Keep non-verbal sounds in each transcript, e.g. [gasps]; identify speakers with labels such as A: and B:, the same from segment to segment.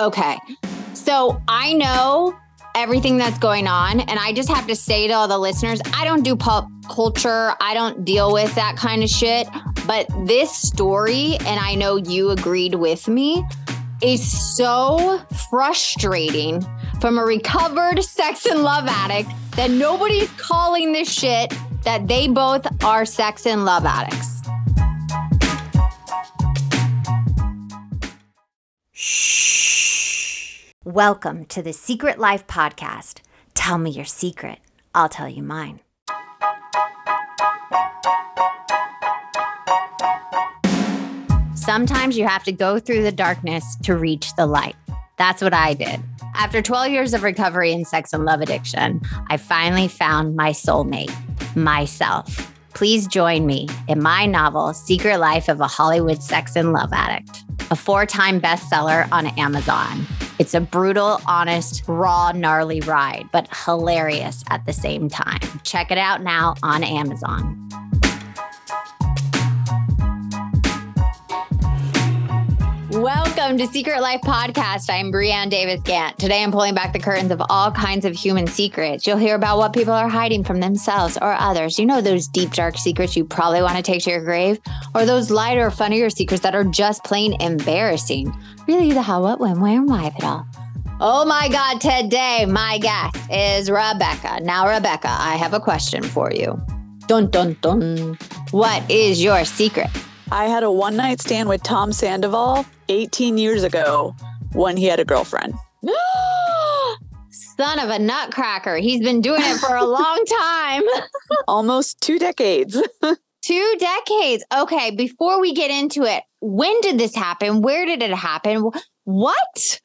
A: Okay. So I know everything that's going on. And I just have to say to all the listeners, I don't do pop culture, I don't deal with that kind of shit. But this story, and I know you agreed with me, is so frustrating from a recovered sex and love addict that nobody's calling this shit that they both are sex and love addicts. Welcome to the Secret Life Podcast. Tell me your secret, I'll tell you mine. Sometimes you have to go through the darkness to reach the light. That's what I did. After 12 years of recovery in sex and love addiction, I finally found my soulmate, myself. Please join me in my novel, Secret Life of a Hollywood Sex and Love Addict, a four time bestseller on Amazon. It's a brutal, honest, raw, gnarly ride, but hilarious at the same time. Check it out now on Amazon. Welcome to Secret Life Podcast. I'm Brianne Davis Gant. Today I'm pulling back the curtains of all kinds of human secrets. You'll hear about what people are hiding from themselves or others. You know, those deep, dark secrets you probably want to take to your grave, or those lighter, funnier secrets that are just plain embarrassing. Really, the how, what, when, where, and why of it all. Oh my God, today my guest is Rebecca. Now, Rebecca, I have a question for you. Dun, dun, dun. What is your secret?
B: I had a one night stand with Tom Sandoval 18 years ago when he had a girlfriend. [gasps]
A: Son of a nutcracker. He's been doing it for a long [laughs] time. [laughs]
B: Almost two decades. [laughs]
A: two decades. Okay, before we get into it, when did this happen? Where did it happen? What?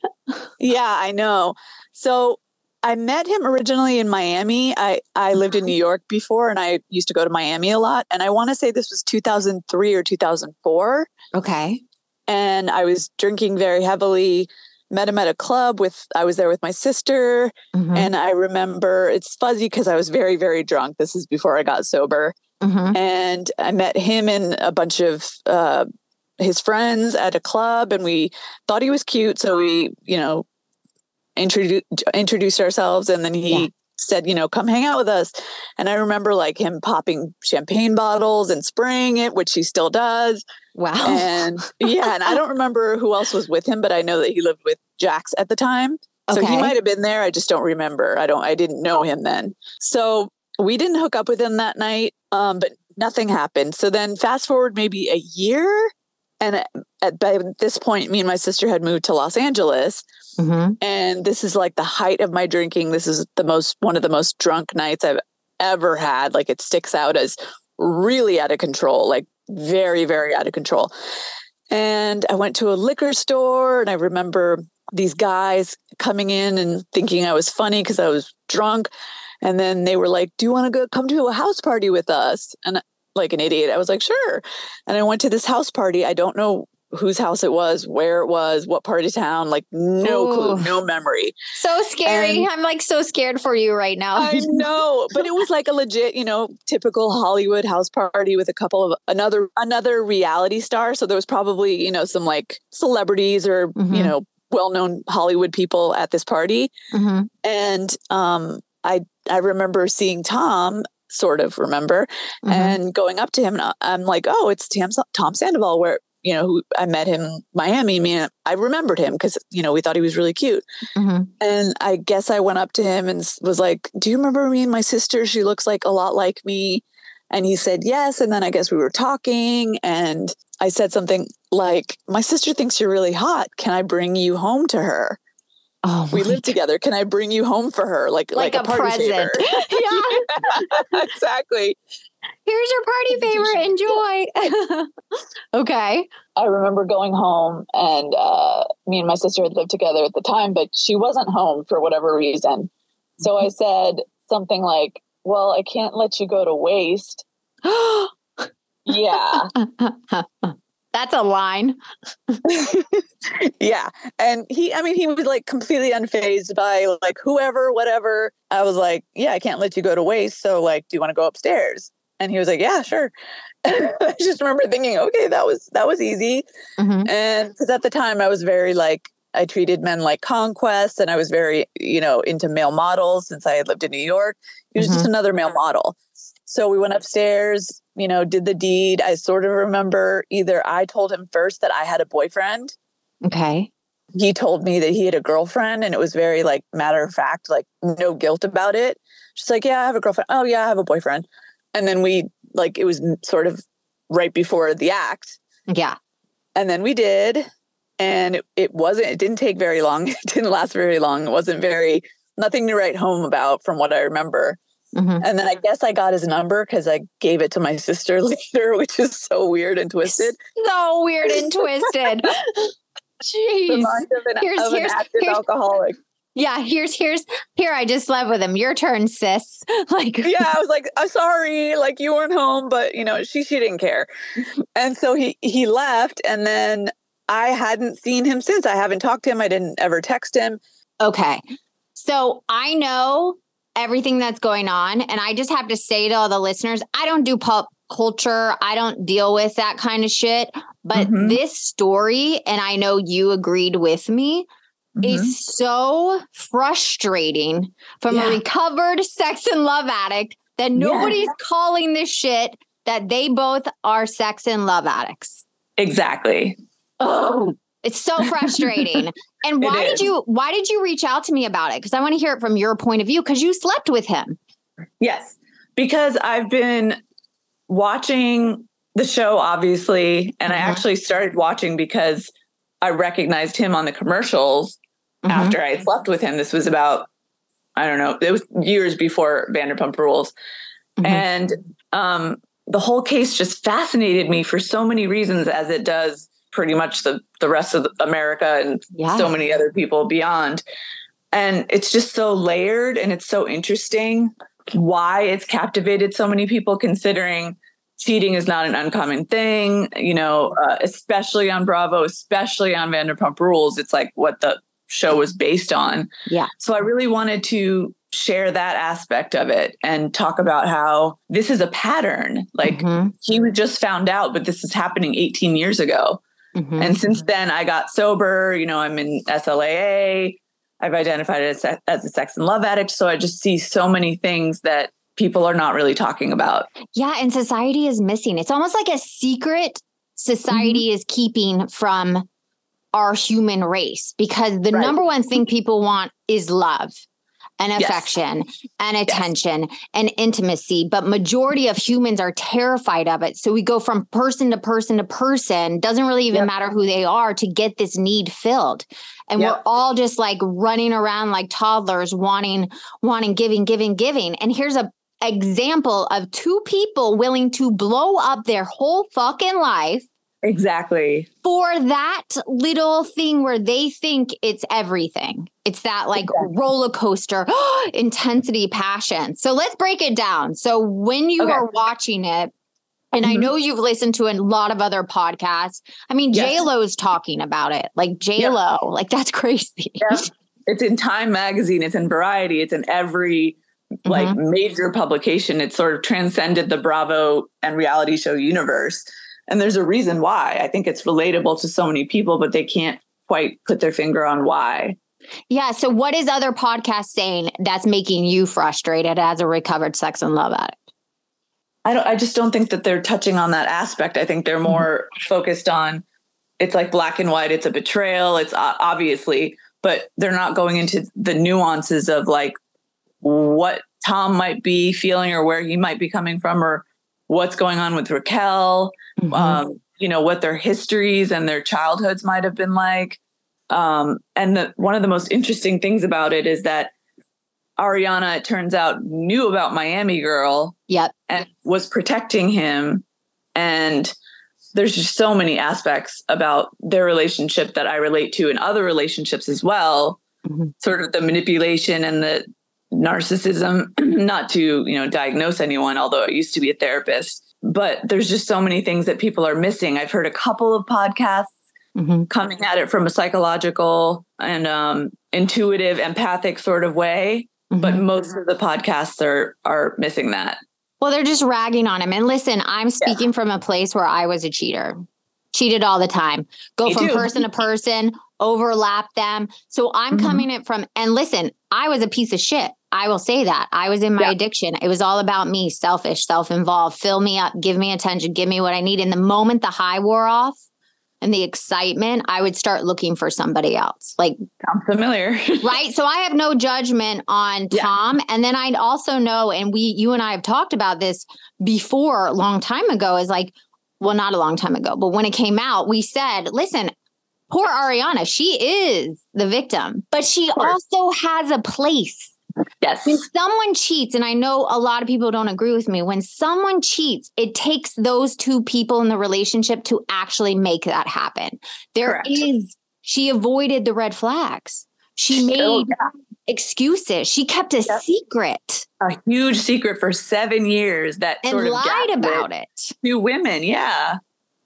B: yeah, I know. So I met him originally in Miami. I, I lived in New York before and I used to go to Miami a lot. And I want to say this was 2003 or 2004.
A: Okay.
B: And I was drinking very heavily. Met him at a club with, I was there with my sister. Mm-hmm. And I remember it's fuzzy because I was very, very drunk. This is before I got sober. Mm-hmm. And I met him and a bunch of uh, his friends at a club and we thought he was cute. So we, you know, introduced introduced ourselves and then he yeah. said, you know, come hang out with us. And I remember like him popping champagne bottles and spraying it, which he still does.
A: Wow.
B: And yeah, and I don't remember who else was with him, but I know that he lived with Jax at the time. Okay. So he might have been there. I just don't remember. I don't I didn't know him then. So we didn't hook up with him that night. Um, but nothing happened. So then fast forward maybe a year and at, at, by this point me and my sister had moved to los angeles mm-hmm. and this is like the height of my drinking this is the most one of the most drunk nights i've ever had like it sticks out as really out of control like very very out of control and i went to a liquor store and i remember these guys coming in and thinking i was funny because i was drunk and then they were like, "Do you want to go come to a house party with us?" And like an idiot. I was like, sure. And I went to this house party. I don't know whose house it was, where it was, what part of town, like no Ooh. clue, no memory.
A: So scary. And I'm like so scared for you right now.
B: I know, but it was like a legit, you know, typical Hollywood house party with a couple of another another reality star. So there was probably, you know, some like celebrities or, mm-hmm. you know, well-known Hollywood people at this party. Mm-hmm. And um I I remember seeing Tom sort of remember, mm-hmm. and going up to him. And I'm like, oh, it's Tom, Tom Sandoval, where, you know, who I met him Miami. Man, I remembered him because, you know, we thought he was really cute. Mm-hmm. And I guess I went up to him and was like, do you remember me and my sister? She looks like a lot like me. And he said yes. And then I guess we were talking and I said something like, My sister thinks you're really hot. Can I bring you home to her? Oh we live God. together. Can I bring you home for her? Like
A: like, like a, a present. [laughs]
B: yeah. [laughs] exactly.
A: Here's your party favor. Enjoy. [laughs] okay.
B: I remember going home and uh, me and my sister had lived together at the time, but she wasn't home for whatever reason. So I said something like, Well, I can't let you go to waste. [laughs] yeah.
A: That's a line. [laughs]
B: yeah. And he, I mean, he was like completely unfazed by like whoever, whatever. I was like, yeah, I can't let you go to waste. So, like, do you want to go upstairs? And he was like, yeah, sure. [laughs] I just remember thinking, okay, that was, that was easy. Mm-hmm. And because at the time I was very like,
C: I treated men like conquests and I was very, you know, into male models since I had lived in New York. He was mm-hmm. just another male model. So we went upstairs, you know, did the deed. I sort of remember either I told him first that I had a boyfriend.
A: Okay.
C: He told me that he had a girlfriend and it was very like matter of fact, like no guilt about it. She's like, Yeah, I have a girlfriend. Oh, yeah, I have a boyfriend. And then we, like, it was sort of right before the act.
A: Yeah.
C: And then we did. And it, it wasn't, it didn't take very long. [laughs] It didn't last very long. It wasn't very, nothing to write home about from what I remember. Mm-hmm. And then I guess I got his number because I gave it to my sister [laughs] later, which is so weird and twisted.
A: So weird and twisted. [laughs] Jeez.
C: An, here's, here's, here's, alcoholic.
A: Yeah, here's here's here. I just slept with him. Your turn, sis. [laughs] Like,
C: yeah, I was like, I'm sorry, like you weren't home, but you know, she she didn't care, and so he he left, and then I hadn't seen him since. I haven't talked to him. I didn't ever text him.
A: Okay, so I know everything that's going on, and I just have to say to all the listeners, I don't do pop culture. I don't deal with that kind of shit. But mm-hmm. this story, and I know you agreed with me mm-hmm. is so frustrating from yeah. a recovered sex and love addict that nobody's yeah. calling this shit that they both are sex and love addicts.
C: Exactly.
A: Oh, it's so frustrating. [laughs] and why did you why did you reach out to me about it? Because I want to hear it from your point of view because you slept with him.
B: Yes. Because I've been watching the show obviously and mm-hmm. I actually started watching because I recognized him on the commercials mm-hmm. after I slept with him. This was about, I don't know, it was years before Vanderpump Rules. Mm-hmm. And um, the whole case just fascinated me for so many reasons, as it does pretty much the, the rest of America and yeah. so many other people beyond. And it's just so layered and it's so interesting why it's captivated so many people, considering cheating is not an uncommon thing, you know, uh, especially on Bravo, especially on Vanderpump Rules. It's like what the show was based on.
A: Yeah.
B: So I really wanted to share that aspect of it and talk about how this is a pattern. Like mm-hmm. he just found out, but this is happening 18 years ago. Mm-hmm. And since then, I got sober. You know, I'm in SLAA. I've identified as, as a sex and love addict. So I just see so many things that people are not really talking about.
A: Yeah. And society is missing. It's almost like a secret society mm-hmm. is keeping from our human race because the right. number one thing people want is love and affection yes. and attention yes. and intimacy but majority of humans are terrified of it so we go from person to person to person doesn't really even yep. matter who they are to get this need filled and yep. we're all just like running around like toddlers wanting wanting giving giving giving and here's a example of two people willing to blow up their whole fucking life
B: Exactly.
A: For that little thing where they think it's everything. It's that like exactly. roller coaster [gasps] intensity passion. So let's break it down. So when you okay. are watching it, and mm-hmm. I know you've listened to a lot of other podcasts. I mean, yes. J Lo's talking about it. Like J Lo, yeah. like that's [laughs] crazy. Yeah.
B: It's in Time magazine, it's in Variety, it's in every like mm-hmm. major publication. It's sort of transcended the Bravo and reality show universe. And there's a reason why. I think it's relatable to so many people, but they can't quite put their finger on why.
A: Yeah. So, what is other podcasts saying that's making you frustrated as a recovered sex and love addict?
B: I don't. I just don't think that they're touching on that aspect. I think they're mm-hmm. more mm-hmm. focused on. It's like black and white. It's a betrayal. It's obviously, but they're not going into the nuances of like what Tom might be feeling or where he might be coming from or what's going on with Raquel mm-hmm. um, you know, what their histories and their childhoods might have been like. Um, and the, one of the most interesting things about it is that Ariana, it turns out, knew about Miami Girl.
A: Yep.
B: And was protecting him. And there's just so many aspects about their relationship that I relate to in other relationships as well. Mm-hmm. Sort of the manipulation and the narcissism, [clears throat] not to, you know, diagnose anyone, although I used to be a therapist but there's just so many things that people are missing. I've heard a couple of podcasts mm-hmm. coming at it from a psychological and um, intuitive, empathic sort of way, mm-hmm. but most of the podcasts are are missing that.
A: Well, they're just ragging on him. And listen, I'm speaking yeah. from a place where I was a cheater, cheated all the time, go Me from too. person to person, overlap them. So I'm mm-hmm. coming it from, and listen, I was a piece of shit. I will say that. I was in my yeah. addiction. It was all about me, selfish, self involved, fill me up, give me attention, give me what I need. And the moment the high wore off, and the excitement, I would start looking for somebody else. Like
B: I'm familiar. [laughs]
A: right. So I have no judgment on Tom. Yeah. And then I also know, and we you and I have talked about this before a long time ago, is like, well, not a long time ago, but when it came out, we said, listen, poor Ariana, she is the victim, but she also has a place
B: Yes.
A: When someone cheats, and I know a lot of people don't agree with me, when someone cheats, it takes those two people in the relationship to actually make that happen. There Correct. is, she avoided the red flags. She oh, made oh, yeah. excuses. She kept a yep. secret.
B: A huge secret for seven years that
A: and sort of lied about it.
B: To women. Yeah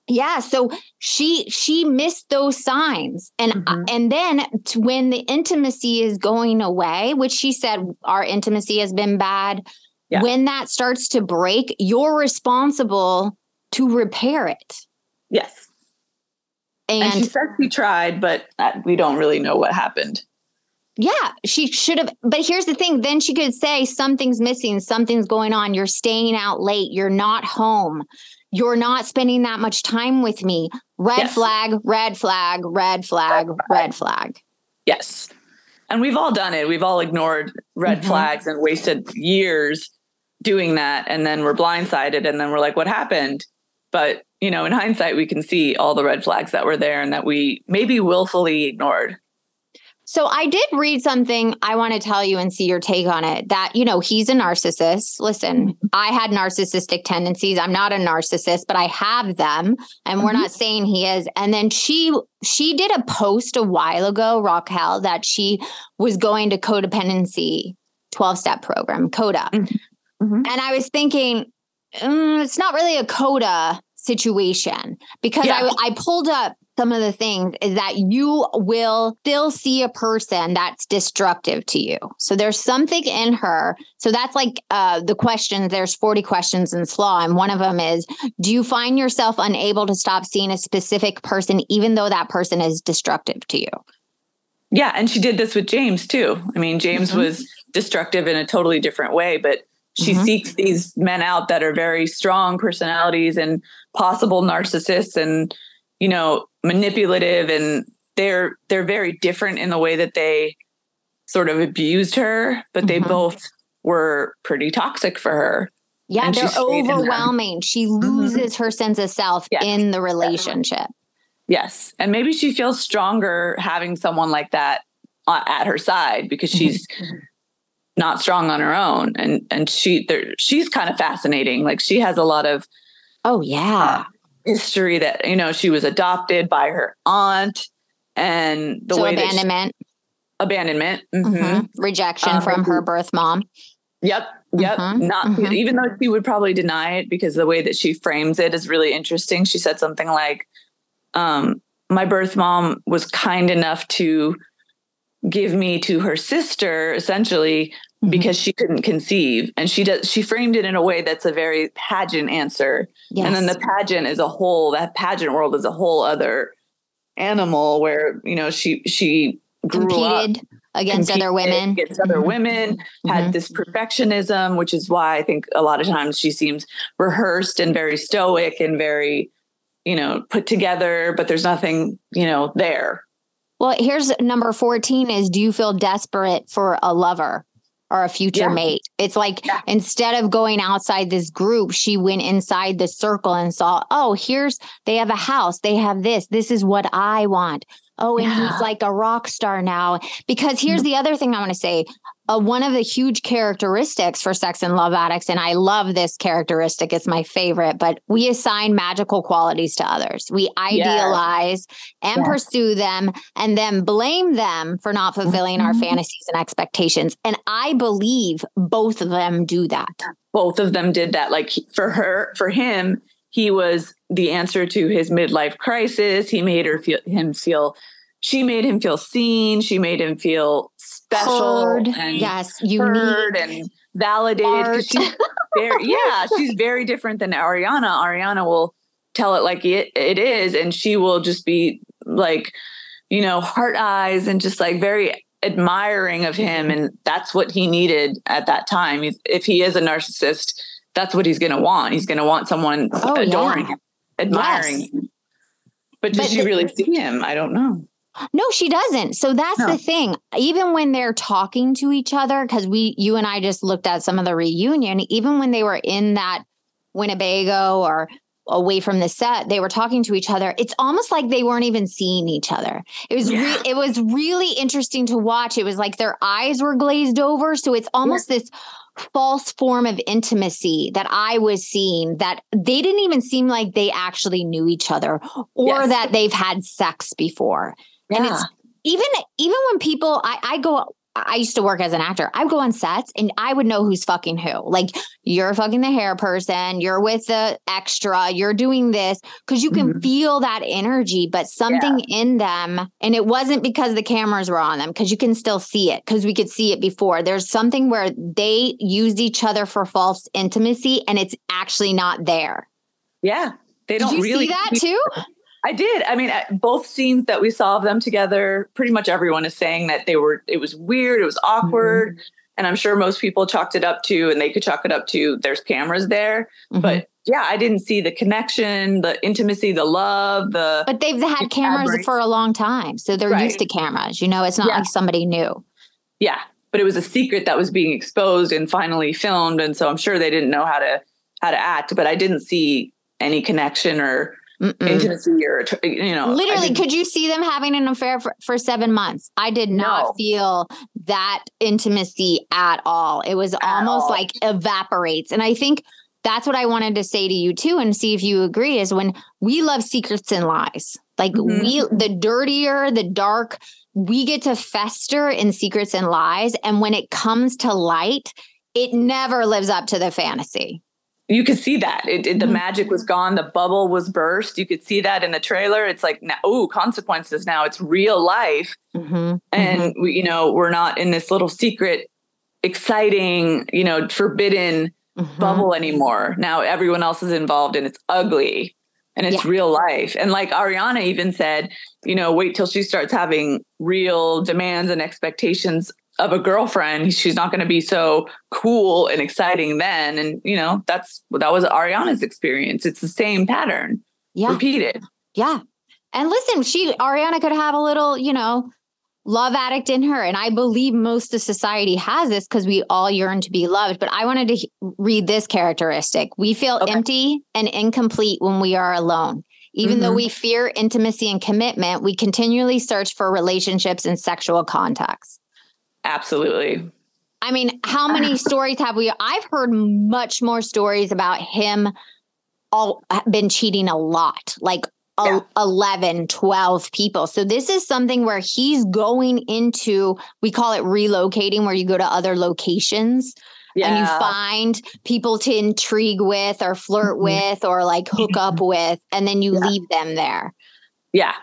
A: yeah so she she missed those signs and mm-hmm. and then when the intimacy is going away which she said our intimacy has been bad yeah. when that starts to break you're responsible to repair it
B: yes and, and she said she tried but uh, we don't really know what happened
A: yeah, she should have. But here's the thing then she could say something's missing, something's going on. You're staying out late, you're not home. You're not spending that much time with me. Red yes. flag, red flag, red flag, red flag.
B: Yes. And we've all done it. We've all ignored red mm-hmm. flags and wasted years doing that. And then we're blindsided. And then we're like, what happened? But, you know, in hindsight, we can see all the red flags that were there and that we maybe willfully ignored.
A: So I did read something I want to tell you and see your take on it that, you know, he's a narcissist. Listen, mm-hmm. I had narcissistic tendencies. I'm not a narcissist, but I have them and mm-hmm. we're not saying he is. And then she she did a post a while ago, Raquel, that she was going to codependency 12 step program, CODA. Mm-hmm. mm-hmm. And I was thinking, mm, it's not really a CODA situation because yeah. I, I pulled up some of the things is that you will still see a person that's destructive to you. So there's something in her. So that's like uh, the questions. There's 40 questions in SLAA. And one of them is Do you find yourself unable to stop seeing a specific person, even though that person is destructive to you?
B: Yeah. And she did this with James too. I mean, James mm-hmm. was destructive in a totally different way, but she mm-hmm. seeks these men out that are very strong personalities and possible narcissists and you know manipulative and they're they're very different in the way that they sort of abused her but they mm-hmm. both were pretty toxic for her
A: yeah and they're overwhelming she mm-hmm. loses mm-hmm. her sense of self yes. in the relationship
B: yes and maybe she feels stronger having someone like that at her side because mm-hmm. she's not strong on her own and and she there she's kind of fascinating like she has a lot of
A: oh yeah
B: uh, history that you know she was adopted by her aunt and the
A: so
B: way
A: abandonment
B: she, abandonment
A: mm-hmm. Mm-hmm. rejection um, from her birth mom
B: yep yep mm-hmm. not mm-hmm. even though she would probably deny it because the way that she frames it is really interesting she said something like um, my birth mom was kind enough to give me to her sister essentially mm-hmm. because she couldn't conceive and she does she framed it in a way that's a very pageant answer yes. and then the pageant is a whole that pageant world is a whole other animal where you know she she grew
A: competed
B: up,
A: against other women
B: against other mm-hmm. women had mm-hmm. this perfectionism which is why i think a lot of times she seems rehearsed and very stoic and very you know put together but there's nothing you know there
A: well here's number 14 is do you feel desperate for a lover or a future yeah. mate. It's like yeah. instead of going outside this group, she went inside the circle and saw, oh, here's they have a house, they have this. This is what I want. Oh, and yeah. he's like a rock star now. Because here's mm-hmm. the other thing I want to say uh, one of the huge characteristics for sex and love addicts, and I love this characteristic, it's my favorite, but we assign magical qualities to others. We idealize and pursue them and then blame them for not fulfilling mm-hmm. our fantasies and expectations. And I believe both of them do that.
B: Both of them did that. Like for her, for him, he was the answer to his midlife crisis. He made her feel him feel she made him feel seen. She made him feel special.
A: Heard. And yes,
B: heard and validated. She's very, yeah, she's very different than Ariana. Ariana will tell it like it, it is, and she will just be like you know, heart eyes and just like very admiring of him. Mm-hmm. And that's what he needed at that time. If he is a narcissist, that's what he's going to want. He's going to want someone oh, adoring yeah. him, admiring yes. him. But does but she really see him? I don't know.
A: No, she doesn't. So that's no. the thing. Even when they're talking to each other, because we, you and I just looked at some of the reunion, even when they were in that Winnebago or away from the set, they were talking to each other. It's almost like they weren't even seeing each other. It was yeah. re- it was really interesting to watch. It was like their eyes were glazed over, so it's almost yeah. this false form of intimacy that I was seeing that they didn't even seem like they actually knew each other or yes. that they've had sex before. Yeah. And it's even even when people I, I go I used to work as an actor. I would go on sets and I would know who's fucking who. Like you're fucking the hair person, you're with the extra, you're doing this because you can mm-hmm. feel that energy, but something yeah. in them, and it wasn't because the cameras were on them, because you can still see it, because we could see it before. There's something where they used each other for false intimacy and it's actually not there.
B: Yeah. They don't
A: Did you
B: really
A: see that too.
B: I did. I mean, both scenes that we saw of them together, pretty much everyone is saying that they were, it was weird, it was awkward. Mm-hmm. And I'm sure most people chalked it up to, and they could chalk it up to there's cameras there. Mm-hmm. But yeah, I didn't see the connection, the intimacy, the love, the.
A: But they've had cameras for a long time. So they're right. used to cameras. You know, it's not yeah. like somebody new.
B: Yeah. But it was a secret that was being exposed and finally filmed. And so I'm sure they didn't know how to how to act. But I didn't see any connection or Mm-mm. intimacy or you know
A: literally could you see them having an affair for, for seven months i did not no. feel that intimacy at all it was at almost all. like evaporates and i think that's what i wanted to say to you too and see if you agree is when we love secrets and lies like mm-hmm. we the dirtier the dark we get to fester in secrets and lies and when it comes to light it never lives up to the fantasy
B: you could see that it, it, the mm-hmm. magic was gone the bubble was burst you could see that in the trailer it's like oh consequences now it's real life mm-hmm. and mm-hmm. we, you know we're not in this little secret exciting you know forbidden mm-hmm. bubble anymore now everyone else is involved and it's ugly and it's yeah. real life and like ariana even said you know wait till she starts having real demands and expectations of a girlfriend she's not going to be so cool and exciting then. And you know that's that was ariana's experience. It's the same pattern. Yeah. Repeated.
A: Yeah. And listen she ariana could have a little you know love addict in her. And i believe most of society has this because we all yearn to be loved. But i wanted to read this characteristic. We feel okay. empty and incomplete when we are alone. Even mm-hmm. though we fear intimacy and commitment we continually search for relationships and sexual contacts
B: Absolutely.
A: I mean, how many [laughs] stories have we? I've heard much more stories about him all been cheating a lot, like yeah. 11, 12 people. So this is something where he's going into, we call it relocating, where you go to other locations. Yeah. And you find people to intrigue with or flirt mm-hmm. with or like hook up [laughs] with, and then you yeah. leave them there.
B: Yeah.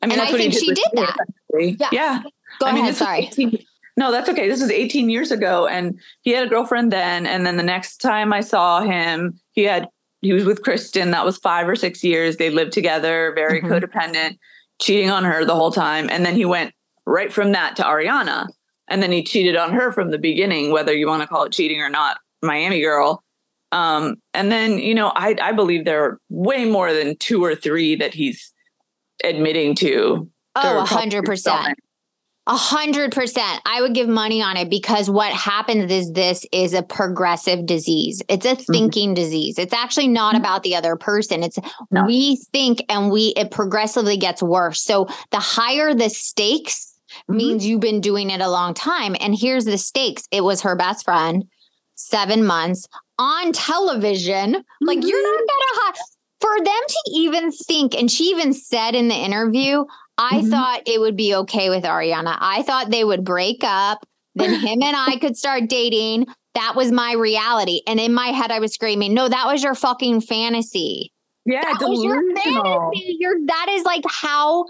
A: I mean, and I think she did that.
B: Yeah. yeah.
A: Go I ahead. Mean, sorry. 18,
B: no, that's okay. This is 18 years ago. And he had a girlfriend then. And then the next time I saw him, he had he was with Kristen. That was five or six years. They lived together, very mm-hmm. codependent, cheating on her the whole time. And then he went right from that to Ariana. And then he cheated on her from the beginning, whether you want to call it cheating or not, Miami girl. Um, and then, you know, I, I believe there are way more than two or three that he's admitting to.
A: Oh, hundred percent. A hundred percent. I would give money on it because what happens is this is a progressive disease. It's a mm-hmm. thinking mm-hmm. disease. It's actually not mm-hmm. about the other person. It's no. we think and we it progressively gets worse. So the higher the stakes mm-hmm. means you've been doing it a long time. And here's the stakes. It was her best friend, seven months on television. Like you're not mm-hmm. gonna have for them to even think, and she even said in the interview, I mm-hmm. thought it would be okay with Ariana. I thought they would break up, then him and I could start dating. That was my reality. And in my head, I was screaming, No, that was your fucking fantasy.
B: Yeah, that was your fantasy.
A: You're, that is like how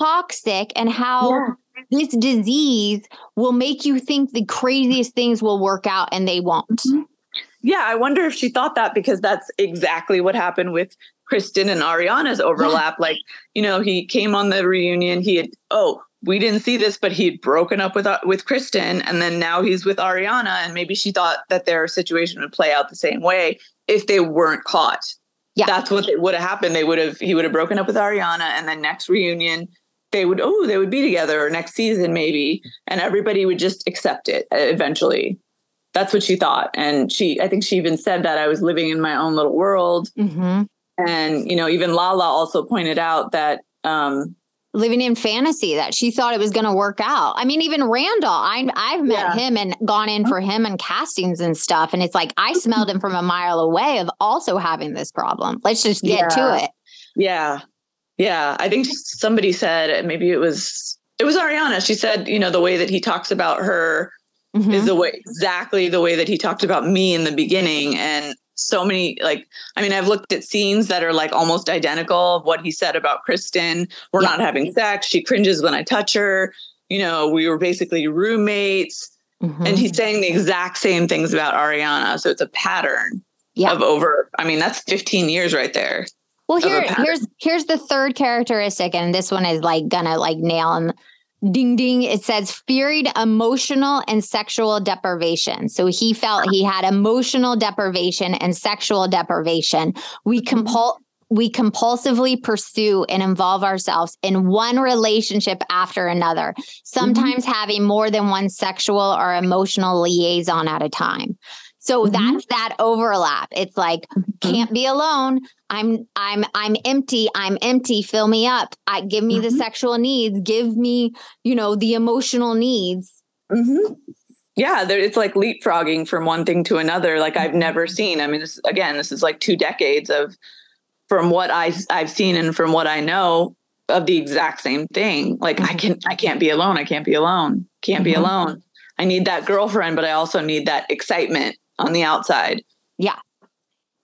A: toxic and how yeah. this disease will make you think the craziest things will work out and they won't. Mm-hmm.
B: yeah, I wonder if she thought that because that's exactly what happened with Kristen and Ariana's overlap. Yeah. Like, you know, he came on the reunion. He had, oh, we didn't see this, but he'd broken up with uh, with Kristen, and then now he's with Ariana, and maybe she thought that their situation would play out the same way if they weren't caught. Yeah, that's what would have happened. They would have he would have broken up with Ariana, and then next reunion they would oh they would be together next season maybe, and everybody would just accept it uh, eventually. That's what she thought, and she I think she even said that I was living in my own little world. Mm-hmm. And you know, even Lala also pointed out that um,
A: living in fantasy that she thought it was going to work out. I mean, even Randall, I, I've met yeah. him and gone in for him and castings and stuff. And it's like, I smelled him from a mile away of also having this problem. Let's just get yeah. to it.
B: Yeah. Yeah. I think somebody said, maybe it was, it was Ariana. She said, you know, the way that he talks about her mm-hmm. is the way, exactly the way that he talked about me in the beginning. And so many like i mean i've looked at scenes that are like almost identical of what he said about kristen. We're yeah. not having sex. She cringes when i touch her. You know we were basically roommates. Mm-hmm. and he's saying the exact same things about ariana. So it's a pattern yeah. of over i mean that's 15 years right there
A: well here here's here's the third characteristic and this one is like gonna like nail and ding ding it says feared emotional and sexual deprivation so he felt he had emotional deprivation and sexual deprivation we mm-hmm. compul we compulsively pursue and involve ourselves in one relationship after another sometimes mm-hmm. having more than one sexual or emotional liaison at a time so mm-hmm. that's that overlap. It's like mm-hmm. can't be alone. I'm I'm I'm empty. I'm empty. Fill me up. I give me mm-hmm. the sexual needs. Give me, you know, the emotional needs.
B: Mm-hmm. Yeah, there, it's like leapfrogging from one thing to another. Like I've never mm-hmm. seen. I mean, this again, this is like two decades of from what I I've seen and from what I know of the exact same thing. Like I mm-hmm. can I can't be alone. I can't be alone. Can't be alone. I need that girlfriend, but I also need that excitement on the outside.
A: Yeah.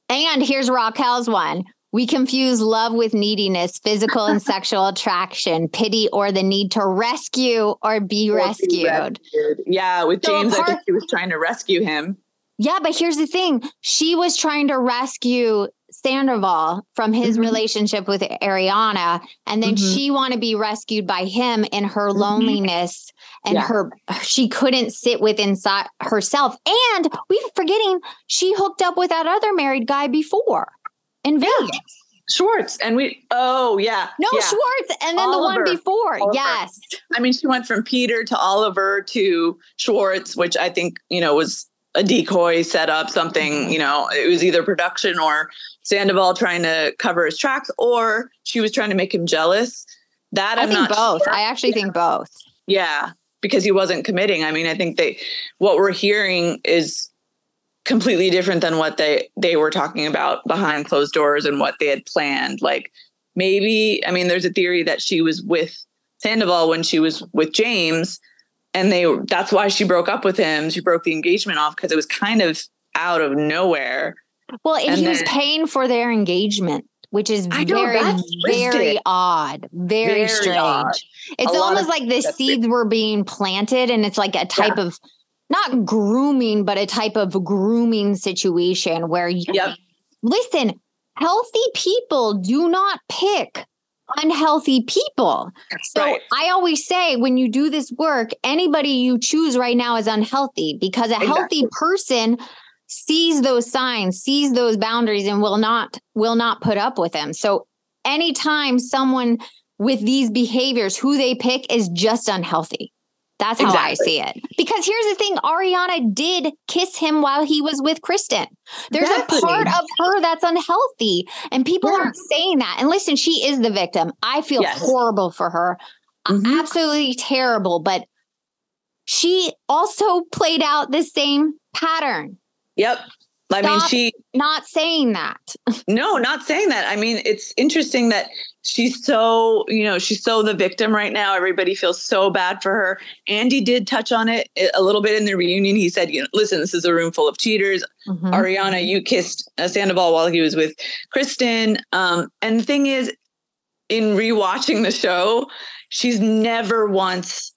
A: And here's Raquel's one. We confuse love with neediness, physical and [laughs] sexual attraction, pity, or the need to rescue or be, or rescued. be rescued.
B: Yeah, with James, part, I think she was trying to rescue him.
A: Yeah, but here's the thing she was trying to rescue Sandoval from his mm-hmm. relationship with Ariana, and then mm-hmm. she want to be rescued by him in her mm-hmm. loneliness and yeah. her she couldn't sit with inside herself. And we're forgetting she hooked up with that other married guy before in yeah.
B: Schwartz and we oh yeah
A: no yeah. Schwartz and then Oliver. the one before Oliver. yes
B: I mean she went from Peter to Oliver to Schwartz which I think you know was a decoy set up something you know it was either production or Sandoval trying to cover his tracks or she was trying to make him jealous that
A: I
B: I'm
A: think both sure. I actually yeah. think both
B: yeah because he wasn't committing. I mean, I think they what we're hearing is completely different than what they they were talking about behind closed doors and what they had planned. Like maybe, I mean, there's a theory that she was with Sandoval when she was with James, and they that's why she broke up with him. She broke the engagement off because it was kind of out of nowhere.
A: Well, and, and he then, was paying for their engagement which is know, very, very odd, very, very strange. Odd. It's a almost like the seeds were being planted, and it's like a type yeah. of not grooming, but a type of grooming situation where you yep. listen, healthy people do not pick unhealthy people. So right. I always say when you do this work, anybody you choose right now is unhealthy because a exactly. healthy person sees those signs, sees those boundaries and will not will not put up with them. So anytime someone with these behaviors who they pick is just unhealthy. That's how exactly. I see it. Because here's the thing Ariana did kiss him while he was with Kristen. There's exactly. a part of her that's unhealthy, and people yeah. aren't saying that. And listen, she is the victim. I feel yes. horrible for her. Mm-hmm. Absolutely terrible. But she also played out the same pattern.
B: Yep. I Stop mean, she
A: not saying that. [laughs]
B: no, not saying that. I mean, it's interesting that she's so, you know, she's so the victim right now. Everybody feels so bad for her. Andy did touch on it a little bit in the reunion. He said, you know, listen, this is a room full of cheaters. Mm-hmm. Ariana, you kissed uh, Sandoval while he was with Kristen. Um, and the thing is, in rewatching the show, she's never once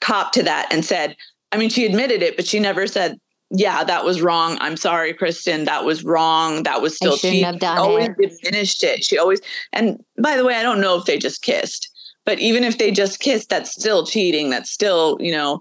B: copped to that and said, I mean, she admitted it, but she never said, yeah, that was wrong. I'm sorry, Kristen. That was wrong. That was still cheating.
A: Have done
B: always
A: it.
B: diminished it. She always and by the way, I don't know if they just kissed, but even if they just kissed, that's still cheating. That's still, you know,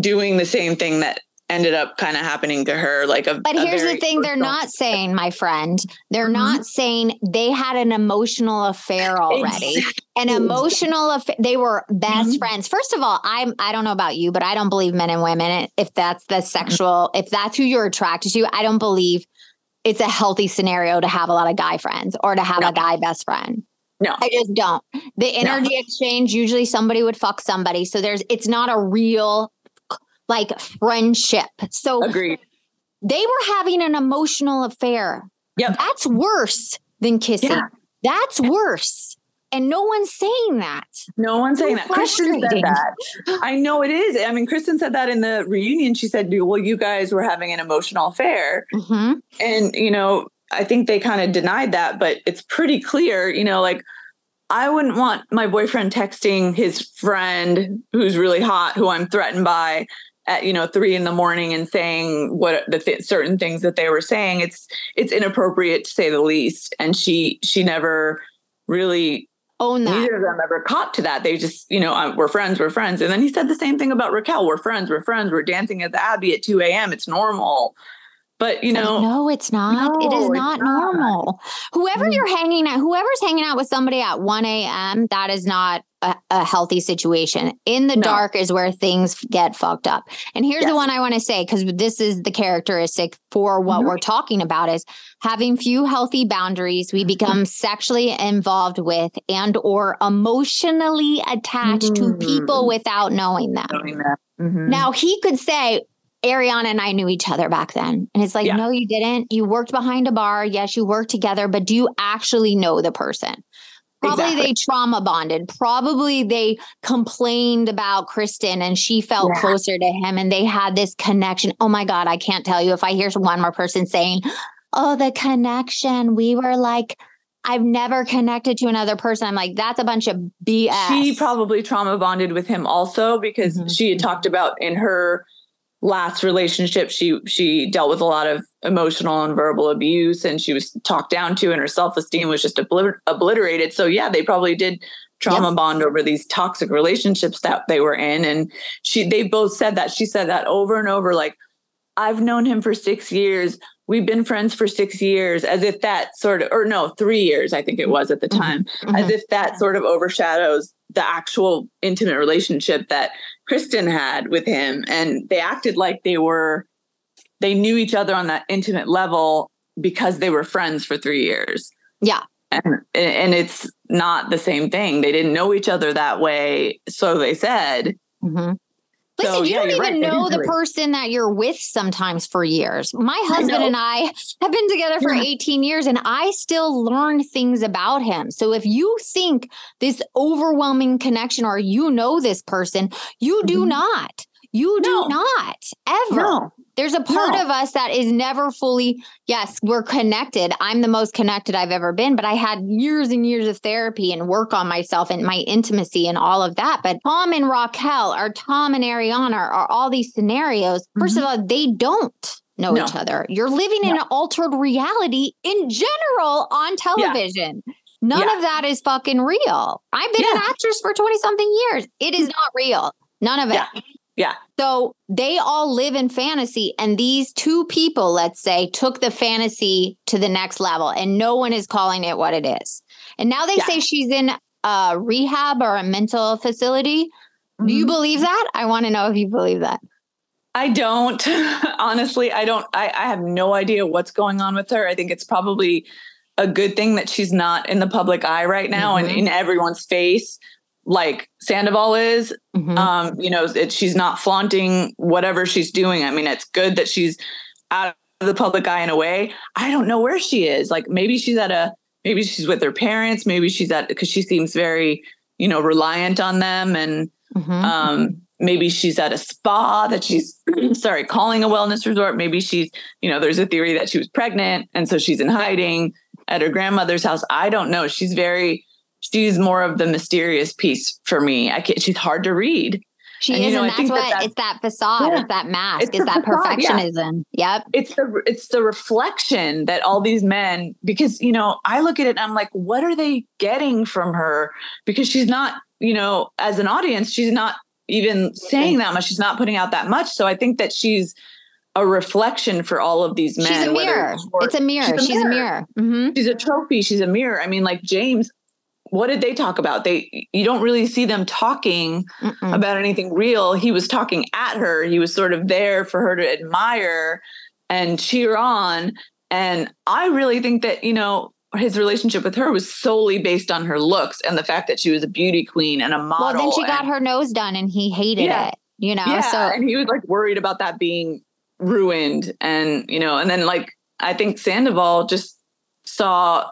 B: doing the same thing that ended up kind of happening to her like a
A: but
B: a
A: here's the thing they're not saying my friend they're
B: Mhm.
A: not saying they had an emotional affair already
B: Exactly.
A: an emotional affair they were best
B: Mhm.
A: friends first of all i'm i don't know about you but i don't believe men and women if that's the sexual if that's who you're attracted to i don't believe it's a healthy scenario to have a lot of guy friends or to have
B: No.
A: a guy best friend
B: No.
A: I just don't. The energy exchange, usually somebody would fuck somebody. So there's it's not a real like friendship. So
B: agreed.
A: they were having an emotional affair.
B: Yep.
A: That's worse than kissing.
B: Yeah.
A: That's worse. And no one's saying that.
B: No one's saying
A: So
B: that. Kristen said that. I know it is. I mean, Kristen said that in the reunion. She said, "Well, you guys were having an emotional affair,"
A: Mhm.
B: and you know, I think they kind of denied that, but it's pretty clear. You know, like I wouldn't want my boyfriend texting his friend who's really hot, who I'm threatened by. At you know three in the morning and saying what the th- certain things that they were saying, it's it's inappropriate to say the least. And she she never really
A: Own that.
B: neither of them ever caught to that. They just, you know, uh, we're friends, we're friends. And then he said the same thing about Raquel. We're friends, we're friends. We're dancing at the Abbey at 2 a.m. It's normal. But, you know,
A: no, it's not.
B: No, it's
A: not,
B: not.
A: normal. Whoever
B: Mm.
A: you're hanging out, whoever's hanging out with somebody at 1 a.m., that is not a, a healthy situation. In the
B: No.
A: dark is where things get fucked up. And here's the one I want to say because this is the characteristic for what
B: Mhm.
A: we're talking about is having few healthy boundaries. We become sexually involved with and or emotionally attached to
B: Mhm.
A: people without knowing them.
B: knowing. Mhm.
A: Now he could say, Ariana and I knew each other back then. And it's like,
B: Yeah.
A: no, you didn't. You worked behind a bar. Yes, you worked together, but do you actually know the person? Probably
B: Exactly.
A: they trauma bonded. Probably they complained about Kristen and she felt
B: Yeah.
A: closer to him and they had this connection. Oh my God, I can't tell you if I hear one more person saying, oh, the connection. We were like, I've never connected to another person. I'm like, that's a bunch of BS.
B: she probably trauma bonded with him also because
A: Mhm.
B: she had talked about in her last relationship she she dealt with a lot of emotional and verbal abuse and she was talked down to and her self-esteem was just obliter- obliterated so yeah they probably did trauma bond over these toxic relationships that they were in and she they both said that she said that over and over like i've known him for 6 years we've been friends for 6 years as if that sort of or no 3 years i think it was at the
A: Mhm.
B: time
A: Mhm.
B: as if that sort of overshadows the actual intimate relationship that Kristen had with him. And they acted like they were, they knew each other on that intimate level because they were friends for three years.
A: Yeah.
B: And, and it's not the same thing. They didn't know each other that way. So they said, mm-hmm.
A: Mhm.
B: So,
A: Listen, you
B: yeah,
A: don't even
B: right.
A: Know the person that you're with sometimes for years. My husband
B: know.
A: and I have been together for
B: Yeah.
A: 18 years and I still learn things about him. So if you think this overwhelming connection or you know this person, you do
B: Mhm.
A: not. You do
B: No.
A: not ever.
B: no,
A: There's a part
B: No.
A: of us that is never fully, yes, we're connected. I'm the most connected I've ever been, but I had years and years of therapy and work on myself and my intimacy and all of that. But Tom and Raquel or Tom and Ariana are all these scenarios. 1st mm-hmm. of all, they don't know
B: No.
A: each other. You're living in an altered reality in general on television. None
B: Yeah.
A: of that is fucking real. I've been an actress for 20 something years. It is mm. not real. None of it.
B: Yeah.
A: So they all live in fantasy. And these two people, let's say, took the fantasy to the next level and no one is calling it what it is. And now they
B: Yeah.
A: say she's in a rehab or a mental facility. Do you
B: Mhm.
A: believe that? I want to know if you believe that.
B: I don't [laughs] honestly. I don't. I, I have no idea what's going on with her. I think it's probably a good thing that she's not in the public eye right now and
A: Mhm.
B: in everyone's face, like Sandoval is.
A: Mhm.
B: Um, you know, it, she's not flaunting whatever she's doing. I mean, it's good that she's out of the public eye in a way. I don't know where she is. Like maybe she's at a. Maybe she's with her parents. Maybe she's at because she seems very, you know, reliant on them and
A: Mhm.
B: um, maybe she's at a spa that she's [clears throat] sorry calling a wellness resort maybe she's you know there's a theory that she was pregnant and so she's in hiding at her grandmother's house i don't know she's very she's more of the mysterious piece for me i can't she's hard to read
A: She and, is, you know, and that's what that it's that facade, yeah. it's that mask, it's, it's that facade, perfectionism. Yeah. Yep.
B: It's the it's the reflection that all these men, because you know, I look at it and I'm like, what are they getting from her? Because she's not, you know, as an audience, she's not even saying that much. She's not putting out that much. So I think that she's a reflection for all of these men.
A: She's a mirror. It's a mirror. She's a mirror. A, mirror.
B: Mm-hmm. She's a trophy. She's a mirror. I mean, like James, what did they talk about? They you don't really see them talking Mm-mm. about anything real. He was talking at her. He was sort of there for her to admire and cheer on. And I really think that, you know, his relationship with her was solely based on her looks and the fact that she was a beauty queen and a model.
A: Well, then she
B: and,
A: got her nose done and he hated yeah, it, you know?
B: Yeah, so and he was like worried about that being ruined and you know and then like i think sandoval just saw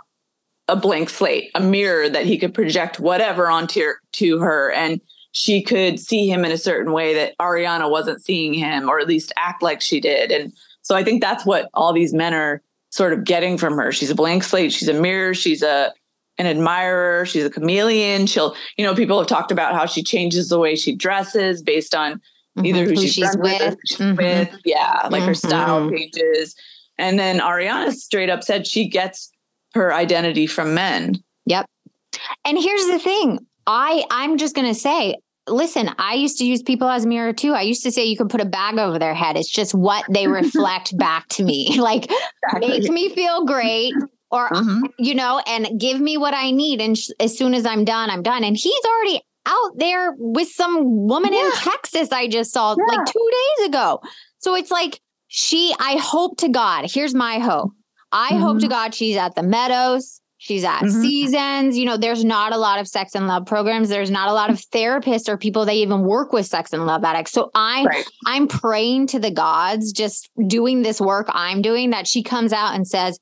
B: a blank slate a mirror that he could project whatever onto to her and she could see him in a certain way that ariana wasn't seeing him or at least act like she did and so i think that's what all these men are sort of getting from her she's a blank slate she's a mirror she's a an admirer she's a chameleon she'll you know people have talked about how she changes the way she dresses based on mm-hmm. either who, who she's, she's with, with, she's mm-hmm. with, yeah, like mm-hmm. her style pages. And then Ariana straight up said she gets her identity from men.
A: Yep. And here's the thing. I I'm just going to say listen, I used to use people as a mirror too. I used to say you can put a bag over their head. It's just what they [laughs] reflect back to me. [laughs] Like exactly. make me feel great or mm-hmm. you know and give me what I need and sh- as soon as I'm done, I'm done. And he's already out there with some woman yeah. in Texas I just saw yeah. like 2 days ago. So it's like she I hope to God, here's my hope. I mm-hmm. hope to mm-hmm. God she's at the Meadows. She's at mm-hmm. seasons. You know, there's not a lot of sex and love programs. There's not a lot of therapists or people that even work with sex and love addicts. So I right. I'm praying to the gods, just doing this work I'm doing, that she comes out and says,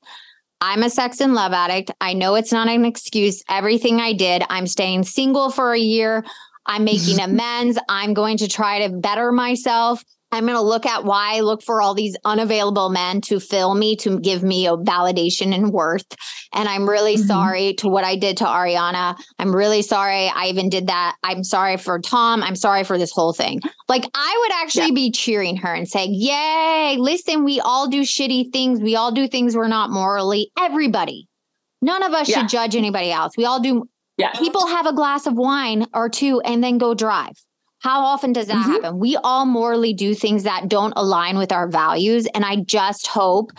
A: I'm a sex and love addict. I know it's not an excuse. Everything I did, I'm staying single for a year. I'm making [laughs] amends. I'm going to try to better myself. I'm going to look at why I look for all these unavailable men to fill me, to give me a validation and worth. And I'm really mm-hmm. sorry to what I did to Ariana. I'm really sorry I even did that. I'm sorry for Tom. I'm sorry for this whole thing. Like, I would actually yeah. be cheering her and saying, Yay, listen, we all do shitty things. We all do things we're not morally. Everybody. None of us yeah. should judge anybody else. We all do. Yes. People have a glass of wine or two and then go drive. How often does that mm-hmm. happen? We all morally do things that don't align with our values. And I just hope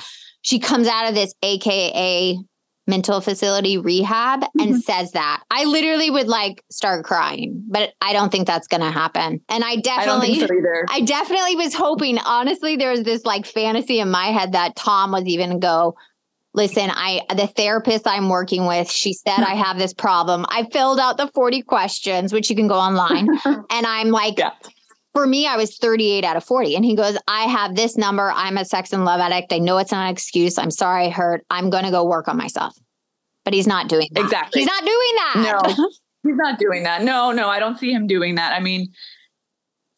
A: she comes out of this AKA mental facility rehab mm-hmm. and says that. I literally would like start crying, but I don't think that's going to happen. And I definitely, I, so [laughs] I, definitely was hoping, honestly, there was this like fantasy in my head that Tom was even go, listen, I the therapist I'm working with, she said I have this problem. I filled out the 40 questions, which you can go online. [laughs] and I'm like, yeah. for me, I was 38 out of 40. And he goes, I have this number. I'm a sex and love addict. I know it's not an excuse. I'm sorry I hurt. I'm going to go work on myself. But he's not doing that.
B: Exactly.
A: He's not doing that.
B: No, [laughs] he's not doing that. No, no, I don't see him doing that. I mean,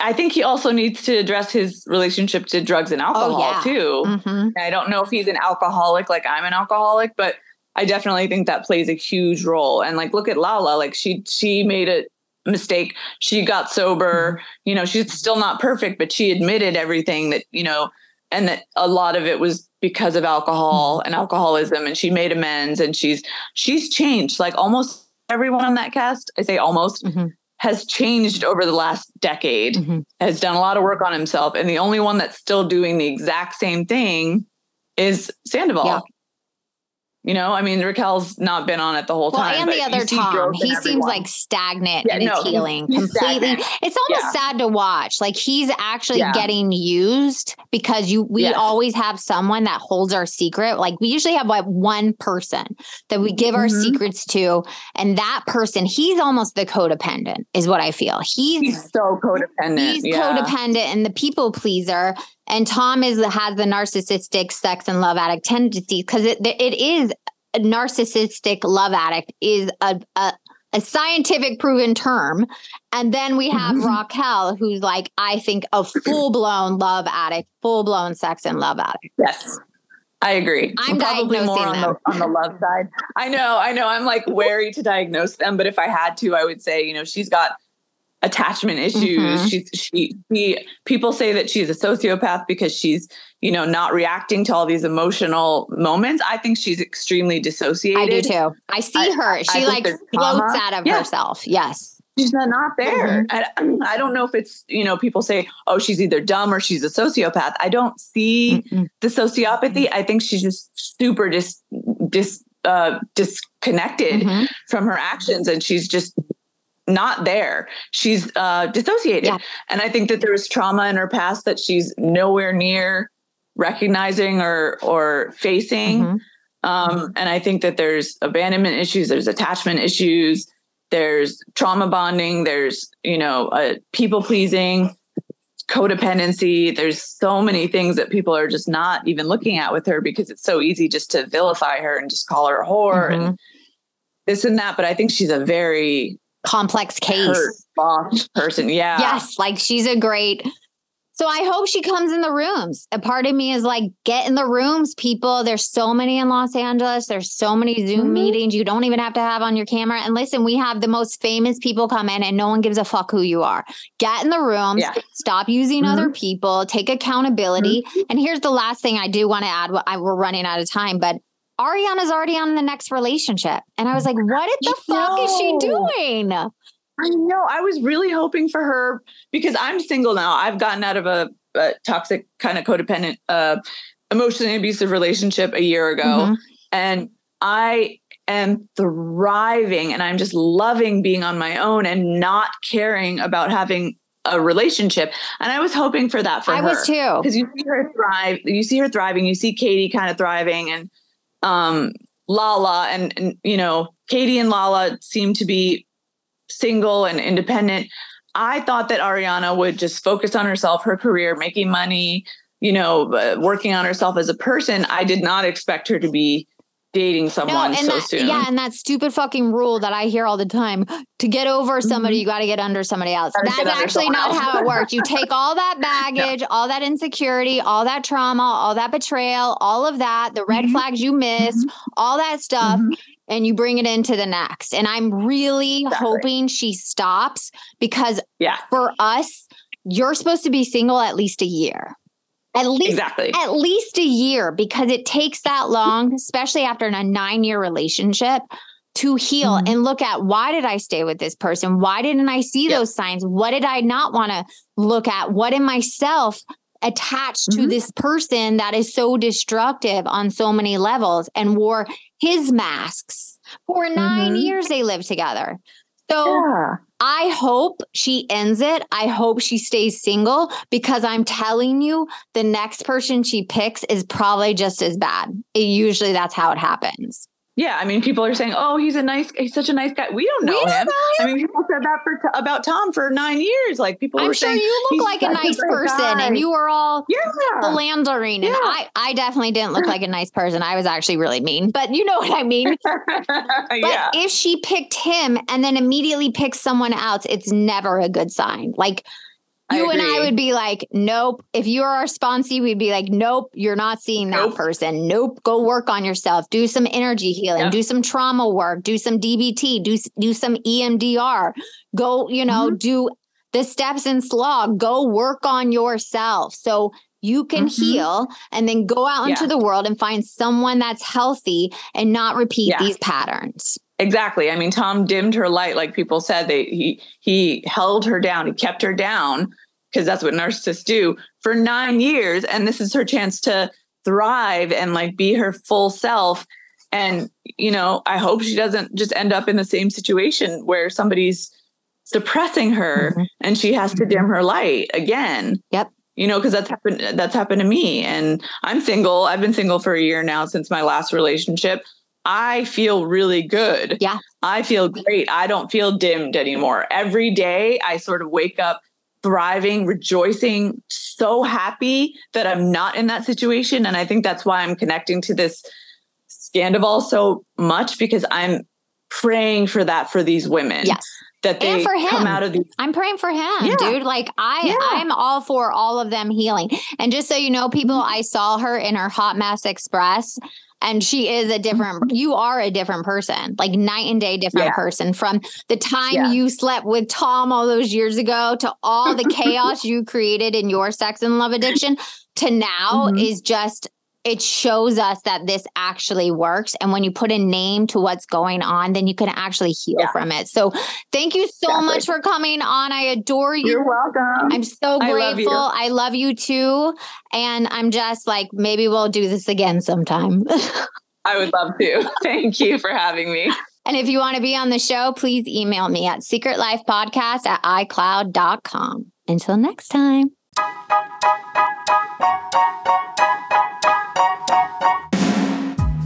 B: I think he also needs to address his relationship to drugs and alcohol oh, yeah. too. Mm-hmm. I don't know if he's an alcoholic like I'm an alcoholic, but I definitely think that plays a huge role. And like, look at Lala, like she she made a mistake. She got sober. Mm-hmm. You know, she's still not perfect, but she admitted everything that you know, and that a lot of it was because of alcohol mm-hmm. and alcoholism. And she made amends, and she's she's changed. Like almost everyone on that cast, I say almost. Has changed over the last decade, mm-hmm. has done a lot of work on himself. And the only one that's still doing the exact same thing is Sandoval. Yeah. You know, I mean, Raquel's not been on it the whole well, time.
A: And the other Tom, he seems like stagnant yeah, in no, his healing he's, he's completely. Stagnant. It's almost yeah. sad to watch. Like he's actually yeah. getting used because you we yes. always have someone that holds our secret. Like we usually have like one person that we give our mm-hmm. secrets to, and that person, he's almost the codependent, is what I feel. He's,
B: he's so codependent.
A: He's codependent and the people pleaser and Tom is has the narcissistic sex and love addict tendency because it it is a narcissistic love addict is a, a a scientific proven term. And then we have mm-hmm. Raquel, who's like, I think, a full blown love addict, full blown sex and love addict.
B: Yes. I agree.
A: I'm probably more
B: on the on the love side. I know, I know. I'm like wary to diagnose them, but if I had to, I would say, you know, she's got attachment issues. Mm-hmm. She's she, she people say that she's a sociopath because she's you know not reacting to all these emotional moments. I think she's extremely dissociated. I
A: do too. I see I, her. She like floats out of yeah. herself. Yes.
B: She's not there. Mm-hmm. I, I don't know if it's, you know, people say, oh, she's either dumb or she's a sociopath. I don't see mm the sociopathy. I think she's just super dis, dis, uh, disconnected mm-hmm. from her actions and she's just not there. She's uh, dissociated. Yeah. And I think that there was trauma in her past that she's nowhere near recognizing or or facing. Mm-hmm. Um, and I think that there's abandonment issues, there's attachment issues, there's trauma bonding, there's you know uh, people pleasing, codependency. There's so many things that people are just not even looking at with her because it's so easy just to vilify her and just call her a whore mm-hmm. and this and that. But I think she's a very
A: complex case
B: person. Yeah.
A: Yes. Like she's a great. So I hope she comes in the rooms. A part of me is like, get in the rooms, people. There's so many in Los Angeles. There's so many Zoom mm-hmm. meetings you don't even have to have on your camera. And listen, we have the most famous people come in and no one gives a fuck who you are. Get in the rooms, yeah. stop using mm-hmm. other people, take accountability. Mm-hmm. And here's the last thing I do want to add. I, we're running out of time, but Ariana's already on the next relationship. And I was like, what the fuck is she doing?
B: I know. I was really hoping for her because I'm single now. I've gotten out of a, a toxic kind of codependent, uh, emotionally abusive relationship a year ago. Mm-hmm. And I am thriving and I'm just loving being on my own and not caring about having a relationship. And I was hoping for that for I her.
A: I was too.
B: Because you see her thrive, you see her thriving, you see Katie kind of thriving and um, Lala and, and you know Katie and Lala seem to be single and independent. I thought that Ariana would just focus on herself, her career, making money, you know, uh, working on herself as a person. I did not expect her to be dating someone no, so
A: that,
B: soon.
A: Yeah, and that stupid fucking rule that I hear all the time: to get over somebody, mm-hmm. you got to get under somebody else. That's actually not else. how it works. You [laughs] take all that baggage, no. all that insecurity, all that trauma, all that betrayal, all of that, the red mm-hmm. flags you missed, mm-hmm. all that stuff. Mm-hmm. And you bring it into the next. And I'm really exactly. hoping she stops because
B: yeah.
A: for us, you're supposed to be single at least a year. At least
B: exactly.
A: at least a year because it takes that long, especially after a nine year relationship to heal mm-hmm. and look at why did I stay with this person? Why didn't I see yep. those signs? What did I not want to look at? What in myself attached mm-hmm. to this person that is so destructive on so many levels and wore his masks for 9 mm-hmm. years they lived together. So yeah. I hope she ends it. I hope she stays single because I'm telling you, the next person she picks is probably just as bad. It, usually that's how it happens.
B: Yeah, I mean, people are saying, "Oh, he's a nice, he's such a nice guy." We don't know, we don't him. know him. I mean, people said that for about Tom for nine years. Like people,
A: I'm
B: were
A: sure
B: saying,
A: you look like a nice a person, guy. and you were all yeah. philandering. And yeah. I, I definitely didn't look like a nice person. I was actually really mean, but you know what I mean. [laughs] but yeah. if she picked him and then immediately picks someone else, it's never a good sign. Like you and I would be like, nope. If you're our sponsee, we'd be like, nope, you're not seeing that nope. person. Nope. Go work on yourself. Do some energy healing. Yep. Do some trauma work. Do some DBT. Do do some EMDR. Go, you know, mm-hmm. do the steps in SLAA. Go work on yourself so you can mm-hmm. heal and then go out yeah. into the world and find someone that's healthy and not repeat yeah. these patterns.
B: Exactly. I mean, Tom dimmed her light, like people said. They he he held her down. He kept her down because that's what narcissists do for nine years, and this is her chance to thrive and like be her full self. And you know, I hope she doesn't just end up in the same situation where somebody's suppressing her mm-hmm. and she has to dim her light again.
A: Yep.
B: You know, because that's happened. That's happened to me, and I'm single. I've been single for a year now since my last relationship. I feel really good.
A: Yeah.
B: I feel great. I don't feel dimmed anymore. Every day I sort of wake up thriving, rejoicing, so happy that I'm not in that situation. And I think that's why I'm connecting to this Scandoval so much because I'm praying for that for these women.
A: Yes.
B: That they
A: and for him.
B: come out of these.
A: I'm praying for him, yeah. dude. Like I, yeah. I'm all for all of them healing. And just so you know, people, mm-hmm. I saw her in her Hot Mass Express and she is a different mm-hmm. you are a different person like night and day different yeah. person from the time yeah. you slept with tom all those years ago to all the [laughs] chaos you created in your sex and love addiction to now mm-hmm. is just it shows us that this actually works. And when you put a name to what's going on, then you can actually heal yeah. from it. So thank you so exactly. much for coming on. I adore you.
B: You're welcome.
A: I'm so grateful. I love, I love you too. And I'm just like, maybe we'll do this again sometime. [laughs]
B: I would love to. [laughs] Thank you for having me.
A: And if you want to be on the show, please email me at secretlifepodcast at icloud.com. Until next time.